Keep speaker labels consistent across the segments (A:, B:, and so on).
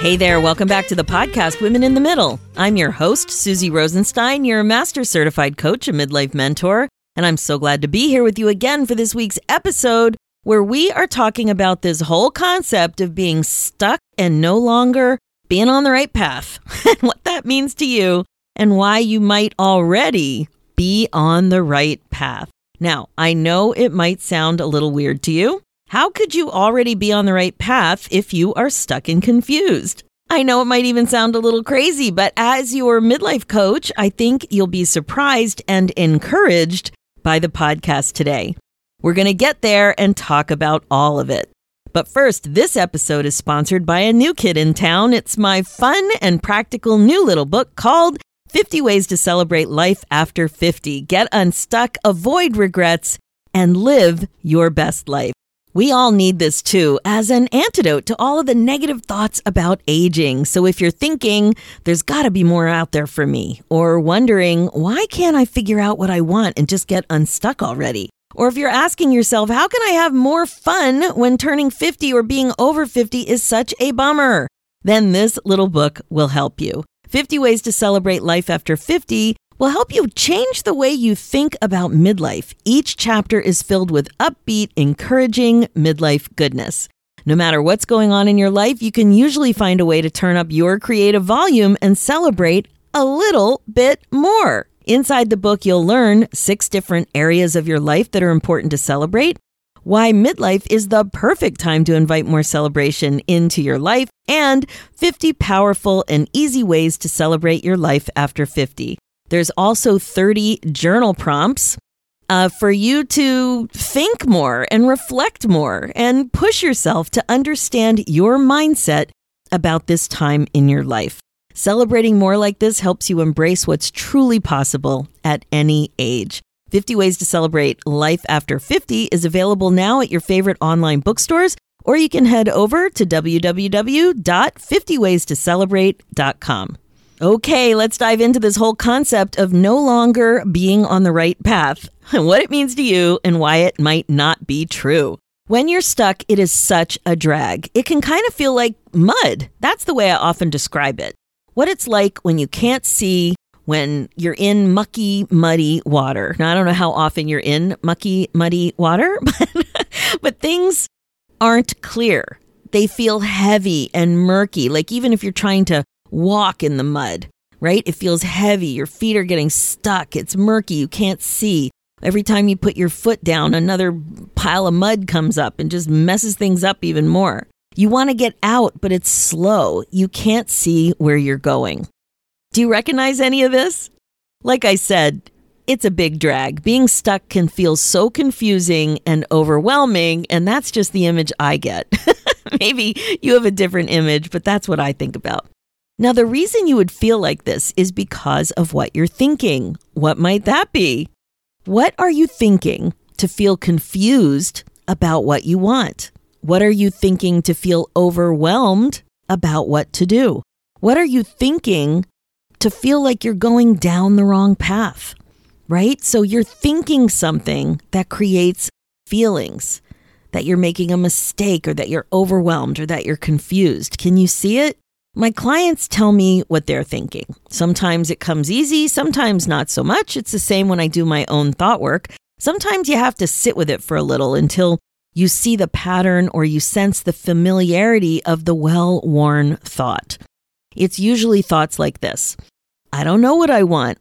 A: Hey there, welcome back to the podcast Women in the Middle. I'm your host, Suzy Rosenstein, your master certified coach and midlife mentor, and I'm so glad to be here with you again for this week's episode where we are talking about this whole concept of being stuck and no longer being on the right path, and what that means to you, and why you might already be on the right path. Now, I know it might sound a little weird to you. How could you already be on the right path if you are stuck and confused? I know it might even sound a little crazy, but as your midlife coach, I think you'll be surprised and encouraged by the podcast today. We're going to get there and talk about all of it. But first, this episode is sponsored by a new kid in town. It's my fun and practical new little book called 50 Ways to Celebrate Life After 50. Get unstuck, avoid regrets, and live your best life. We all need this too as an antidote to all of the negative thoughts about aging. So if you're thinking, there's got to be more out there for me, or wondering, why can't I figure out what I want and just get unstuck already? Or if you're asking yourself, how can I have more fun when turning 50 or being over 50 is such a bummer? Then this little book will help you. 50 Ways to Celebrate Life After 50 will help you change the way you think about midlife. Each chapter is filled with upbeat, encouraging midlife goodness. No matter what's going on in your life, you can usually find a way to turn up your creative volume and celebrate a little bit more. Inside the book, you'll learn six different areas of your life that are important to celebrate, why midlife is the perfect time to invite more celebration into your life, and 50 powerful and easy ways to celebrate your life after 50. There's also 30 journal prompts uh, for you to think more and reflect more and push yourself to understand your mindset about this time in your life. Celebrating more like this helps you embrace what's truly possible at any age. 50 Ways to Celebrate Life After 50 is available now at your favorite online bookstores, or you can head over to www.50waystoCelebrate.com. Okay, let's dive into this whole concept of no longer being on the right path, and what it means to you, and why it might not be true. When you're stuck, it is such a drag. It can kind of feel like mud. That's the way I often describe it. What it's like when you can't see when you're in mucky, muddy water. Now, I don't know how often you're in mucky, muddy water, but, but things aren't clear. They feel heavy and murky. Like even if you're trying to walk in the mud, right? It feels heavy. Your feet are getting stuck. It's murky. You can't see. Every time you put your foot down, another pile of mud comes up and just messes things up even more. You want to get out, but it's slow. You can't see where you're going. Do you recognize any of this? Like I said, it's a big drag. Being stuck can feel so confusing and overwhelming, and that's just the image I get. Maybe you have a different image, but that's what I think about. Now, the reason you would feel like this is because of what you're thinking. What might that be? What are you thinking to feel confused about what you want? What are you thinking to feel overwhelmed about what to do? What are you thinking to feel like you're going down the wrong path? Right? So you're thinking something that creates feelings that you're making a mistake or that you're overwhelmed or that you're confused. Can you see it? My clients tell me what they're thinking. Sometimes it comes easy, sometimes not so much. It's the same when I do my own thought work. Sometimes you have to sit with it for a little until you see the pattern or you sense the familiarity of the well worn thought. It's usually thoughts like this I don't know what I want.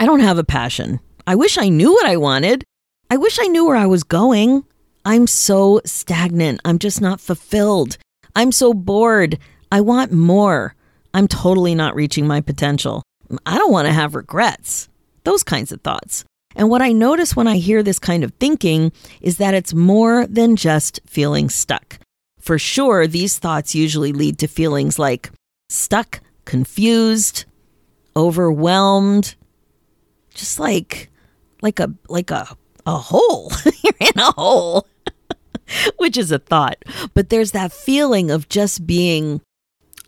A: I don't have a passion. I wish I knew what I wanted. I wish I knew where I was going. I'm so stagnant. I'm just not fulfilled. I'm so bored. I want more. I'm totally not reaching my potential. I don't want to have regrets. Those kinds of thoughts. And what I notice when I hear this kind of thinking is that it's more than just feeling stuck. For sure, these thoughts usually lead to feelings like stuck, confused, overwhelmed, just like like a like a a hole. You're in a hole. Which is a thought. But there's that feeling of just being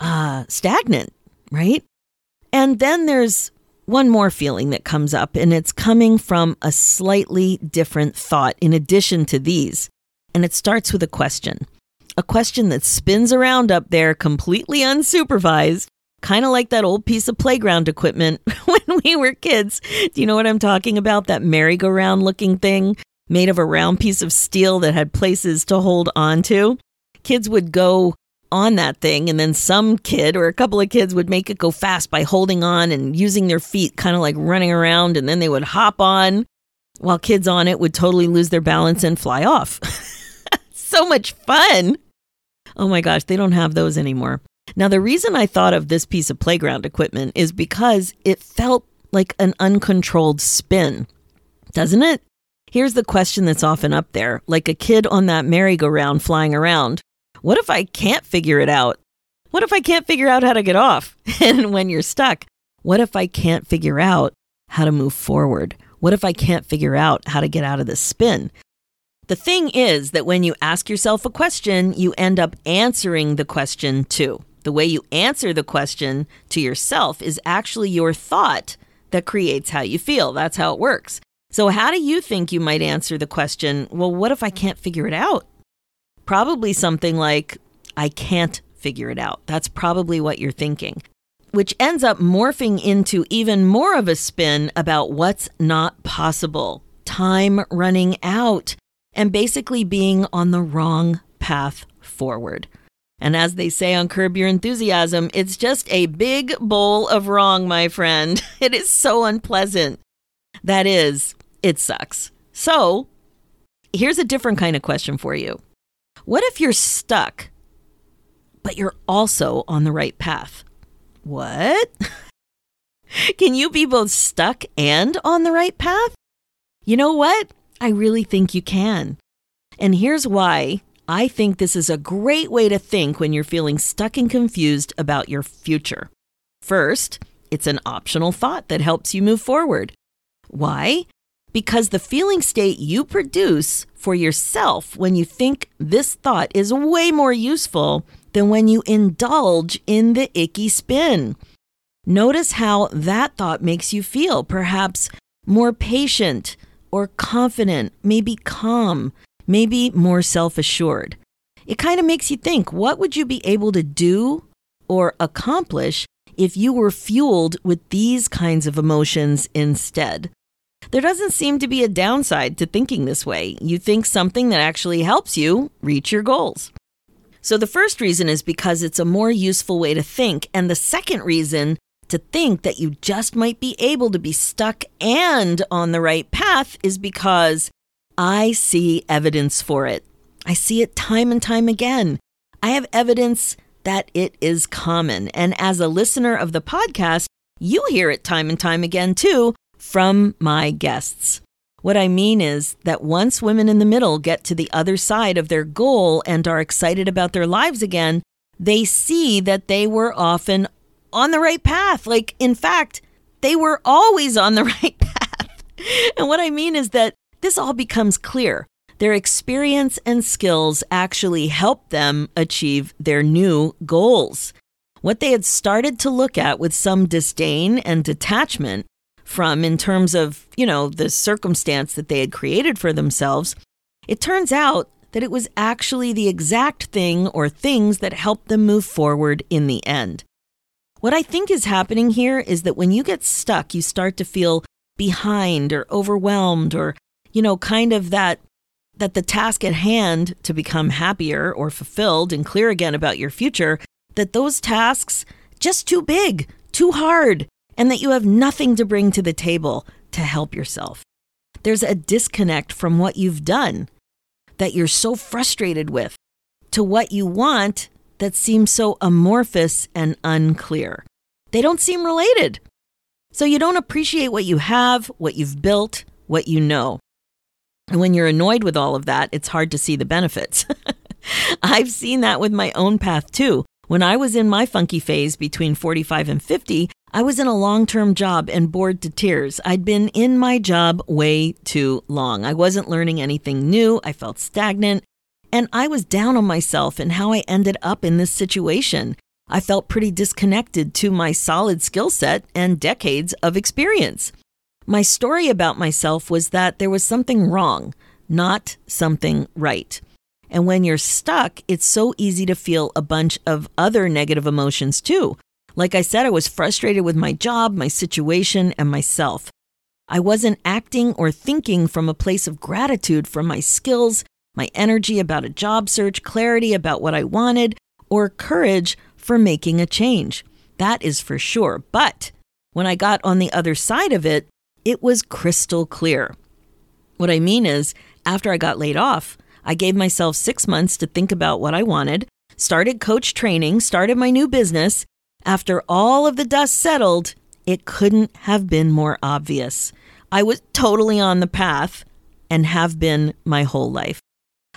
A: uh stagnant, right? And then there's one more feeling that comes up, and it's coming from a slightly different thought in addition to these. And it starts with a question a question that spins around up there completely unsupervised, kind of like that old piece of playground equipment when we were kids. Do you know what I'm talking about? That merry-go-round looking thing made of a round piece of steel that had places to hold on to. Kids would go on that thing, and then some kid or a couple of kids would make it go fast by holding on and using their feet, kind of like running around, and then they would hop on while kids on it would totally lose their balance and fly off. so much fun. Oh my gosh, they don't have those anymore. Now, the reason I thought of this piece of playground equipment is because it felt like an uncontrolled spin, doesn't it? Here's the question that's often up there like a kid on that merry-go-round flying around. What if I can't figure it out? What if I can't figure out how to get off? and when you're stuck, what if I can't figure out how to move forward? What if I can't figure out how to get out of the spin? The thing is that when you ask yourself a question, you end up answering the question too. The way you answer the question to yourself is actually your thought that creates how you feel. That's how it works. So, how do you think you might answer the question, well, what if I can't figure it out? Probably something like, I can't figure it out. That's probably what you're thinking, which ends up morphing into even more of a spin about what's not possible. Time running out and basically being on the wrong path forward. And as they say on Curb Your Enthusiasm, it's just a big bowl of wrong, my friend. It is so unpleasant. That is, it sucks. So, here's a different kind of question for you What if you're stuck, but you're also on the right path? What? Can you be both stuck and on the right path? You know what? I really think you can. And here's why I think this is a great way to think when you're feeling stuck and confused about your future. First, it's an optional thought that helps you move forward. Why? Because the feeling state you produce for yourself when you think this thought is way more useful than when you indulge in the icky spin. Notice how that thought makes you feel, perhaps more patient, or confident, maybe calm, maybe more self assured. It kind of makes you think what would you be able to do or accomplish if you were fueled with these kinds of emotions instead? There doesn't seem to be a downside to thinking this way. You think something that actually helps you reach your goals. So, the first reason is because it's a more useful way to think. And the second reason to think that you just might be able to be stuck and on the right path is because I see evidence for it. I see it time and time again. I have evidence that it is common. And as a listener of the podcast, you hear it time and time again too from my guests. What I mean is that once women in the middle get to the other side of their goal and are excited about their lives again, they see that they were often on the right path. Like, in fact, they were always on the right path. and what I mean is that this all becomes clear. Their experience and skills actually help them achieve their new goals. What they had started to look at with some disdain and detachment from, in terms of, you know, the circumstance that they had created for themselves, it turns out that it was actually the exact thing or things that helped them move forward in the end. What I think is happening here is that when you get stuck, you start to feel behind or overwhelmed or, you know, kind of that that the task at hand to become happier or fulfilled and clear again about your future, that those tasks just too big, too hard, and that you have nothing to bring to the table to help yourself. There's a disconnect from what you've done that you're so frustrated with to what you want that seems so amorphous and unclear. They don't seem related. So you don't appreciate what you have, what you've built, what you know. And when you're annoyed with all of that, it's hard to see the benefits. I've seen that with my own path too. When I was in my funky phase between 45 and 50, I was in a long term job and bored to tears. I'd been in my job way too long. I wasn't learning anything new. I felt stagnant. And I was down on myself and how I ended up in this situation. I felt pretty disconnected to my solid skill set and decades of experience. My story about myself was that there was something wrong, not something right. And when you're stuck, it's so easy to feel a bunch of other negative emotions too. Like I said, I was frustrated with my job, my situation, and myself. I wasn't acting or thinking from a place of gratitude for my skills, my energy about a job search, clarity about what I wanted, or courage for making a change. That is for sure. But when I got on the other side of it, it was crystal clear. What I mean is, after I got laid off, I gave myself six months to think about what I wanted, started coach training, started my new business. After all of the dust settled, it couldn't have been more obvious. I was totally on the path and have been my whole life.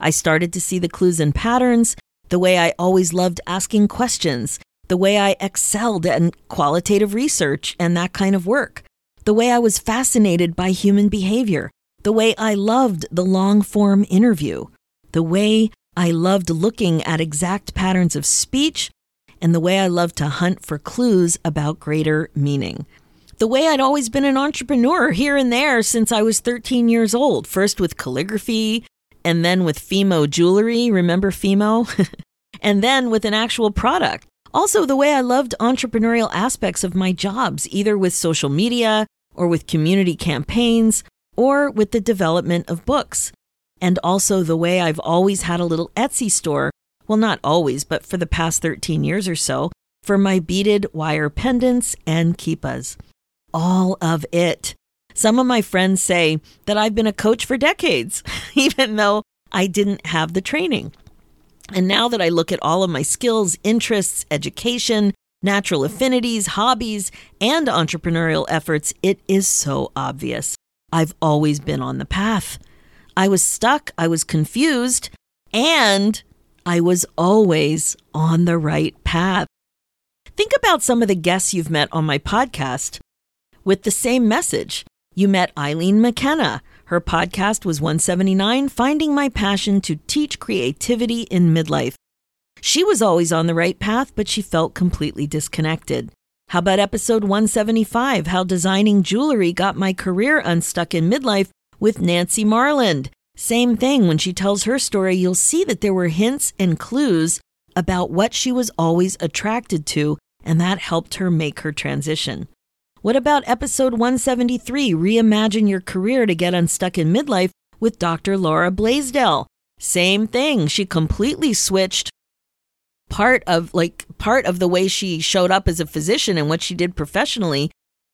A: I started to see the clues and patterns, the way I always loved asking questions, the way I excelled in qualitative research and that kind of work, the way I was fascinated by human behavior, the way I loved the long form interview, the way I loved looking at exact patterns of speech, and the way I love to hunt for clues about greater meaning. The way I'd always been an entrepreneur here and there since I was 13 years old, first with calligraphy, and then with Fimo jewelry. Remember Fimo? and then with an actual product. Also, the way I loved entrepreneurial aspects of my jobs, either with social media or with community campaigns or with the development of books. And also the way I've always had a little Etsy store, well, not always, but for the past 13 years or so, for my beaded wire pendants and kippas. All of it. Some of my friends say that I've been a coach for decades, even though I didn't have the training. And now that I look at all of my skills, interests, education, natural affinities, hobbies, and entrepreneurial efforts, it is so obvious. I've always been on the path. I was stuck, I was confused, and I was always on the right path. Think about some of the guests you've met on my podcast with the same message. You met Eileen McKenna. Her podcast was 179 Finding My Passion to Teach Creativity in Midlife. She was always on the right path, but she felt completely disconnected. How about episode 175 How Designing Jewelry Got My Career Unstuck in Midlife with Nancy Marland? Same thing, when she tells her story, you'll see that there were hints and clues about what she was always attracted to, and that helped her make her transition. What about episode 173 Reimagine Your Career to Get Unstuck in Midlife with Dr. Laura Blaisdell? Same thing. She completely switched part of like part of the way she showed up as a physician and what she did professionally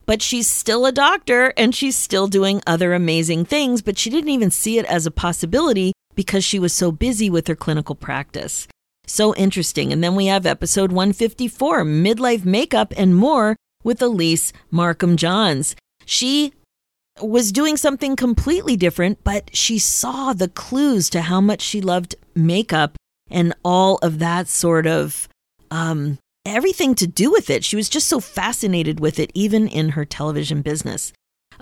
A: but she's still a doctor and she's still doing other amazing things but she didn't even see it as a possibility because she was so busy with her clinical practice. So interesting. And then we have episode 154 midlife makeup and more with elise markham johns. She was doing something completely different but she saw the clues to how much she loved makeup and all of that sort of um, everything to do with it. She was just so fascinated with it, even in her television business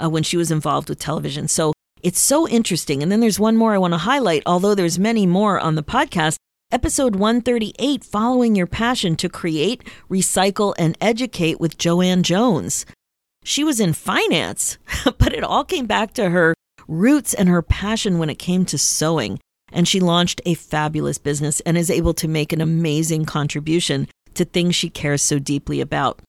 A: uh, when she was involved with television. So it's so interesting. And then there's one more I want to highlight, although there's many more on the podcast. Episode 138 Following Your Passion to Create, Recycle, and Educate with Joanne Jones. She was in finance, but it all came back to her roots and her passion when it came to sewing and she launched a fabulous business and is able to make an amazing contribution to things she cares so deeply about.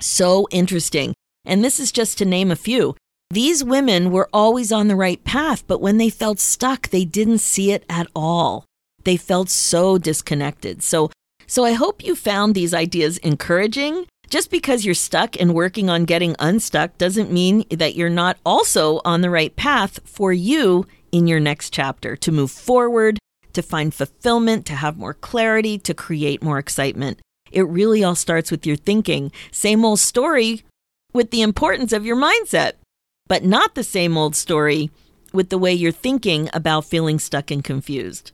A: So interesting. And this is just to name a few. These women were always on the right path, but when they felt stuck, they didn't see it at all. They felt so disconnected. So, so I hope you found these ideas encouraging. Just because you're stuck and working on getting unstuck doesn't mean that you're not also on the right path for you in your next chapter to move forward, to find fulfillment, to have more clarity, to create more excitement. It really all starts with your thinking. Same old story with the importance of your mindset, but not the same old story with the way you're thinking about feeling stuck and confused.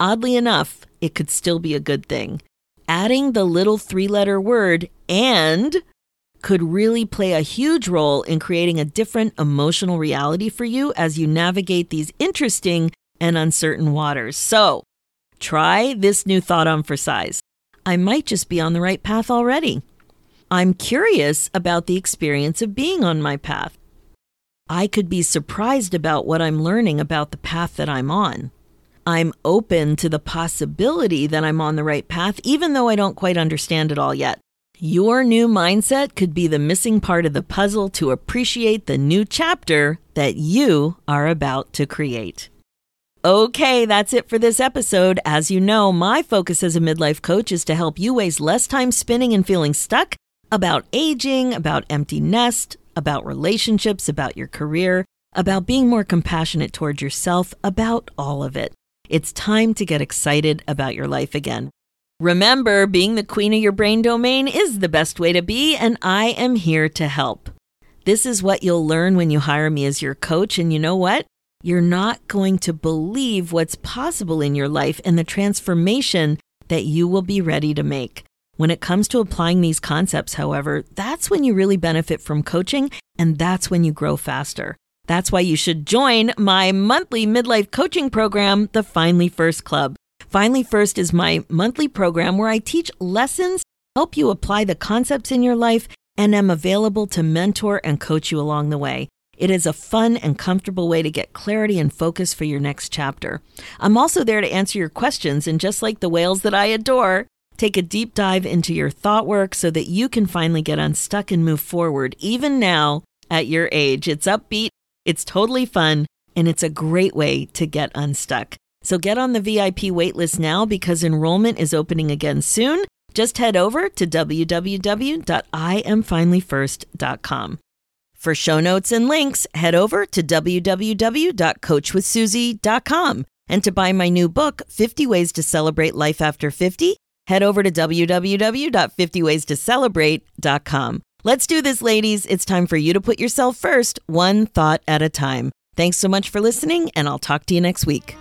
A: Oddly enough, it could still be a good thing. Adding the little three letter word and could really play a huge role in creating a different emotional reality for you as you navigate these interesting and uncertain waters. So, try this new thought on for size. I might just be on the right path already. I'm curious about the experience of being on my path. I could be surprised about what I'm learning about the path that I'm on. I'm open to the possibility that I'm on the right path, even though I don't quite understand it all yet. Your new mindset could be the missing part of the puzzle to appreciate the new chapter that you are about to create. Okay, that's it for this episode. As you know, my focus as a midlife coach is to help you waste less time spinning and feeling stuck about aging, about empty nest, about relationships, about your career, about being more compassionate towards yourself, about all of it. It's time to get excited about your life again. Remember, being the queen of your brain domain is the best way to be, and I am here to help. This is what you'll learn when you hire me as your coach, and you know what? You're not going to believe what's possible in your life and the transformation that you will be ready to make. When it comes to applying these concepts, however, that's when you really benefit from coaching, and that's when you grow faster. That's why you should join my monthly midlife coaching program, the Finally First Club. Finally First is my monthly program where I teach lessons, help you apply the concepts in your life, and am available to mentor and coach you along the way. It is a fun and comfortable way to get clarity and focus for your next chapter. I'm also there to answer your questions, and just like the whales that I adore, take a deep dive into your thought work so that you can finally get unstuck and move forward, even now at your age. It's upbeat it's totally fun and it's a great way to get unstuck. So get on the VIP waitlist now because enrollment is opening again soon. Just head over to www.iamfinallyfirst.com. For show notes and links, head over to www.coachwithsuzy.com. And to buy my new book, 50 Ways to Celebrate Life After 50, head over to www.50waystocelebrate.com. Let's do this, ladies. It's time for you to put yourself first, one thought at a time. Thanks so much for listening, and I'll talk to you next week.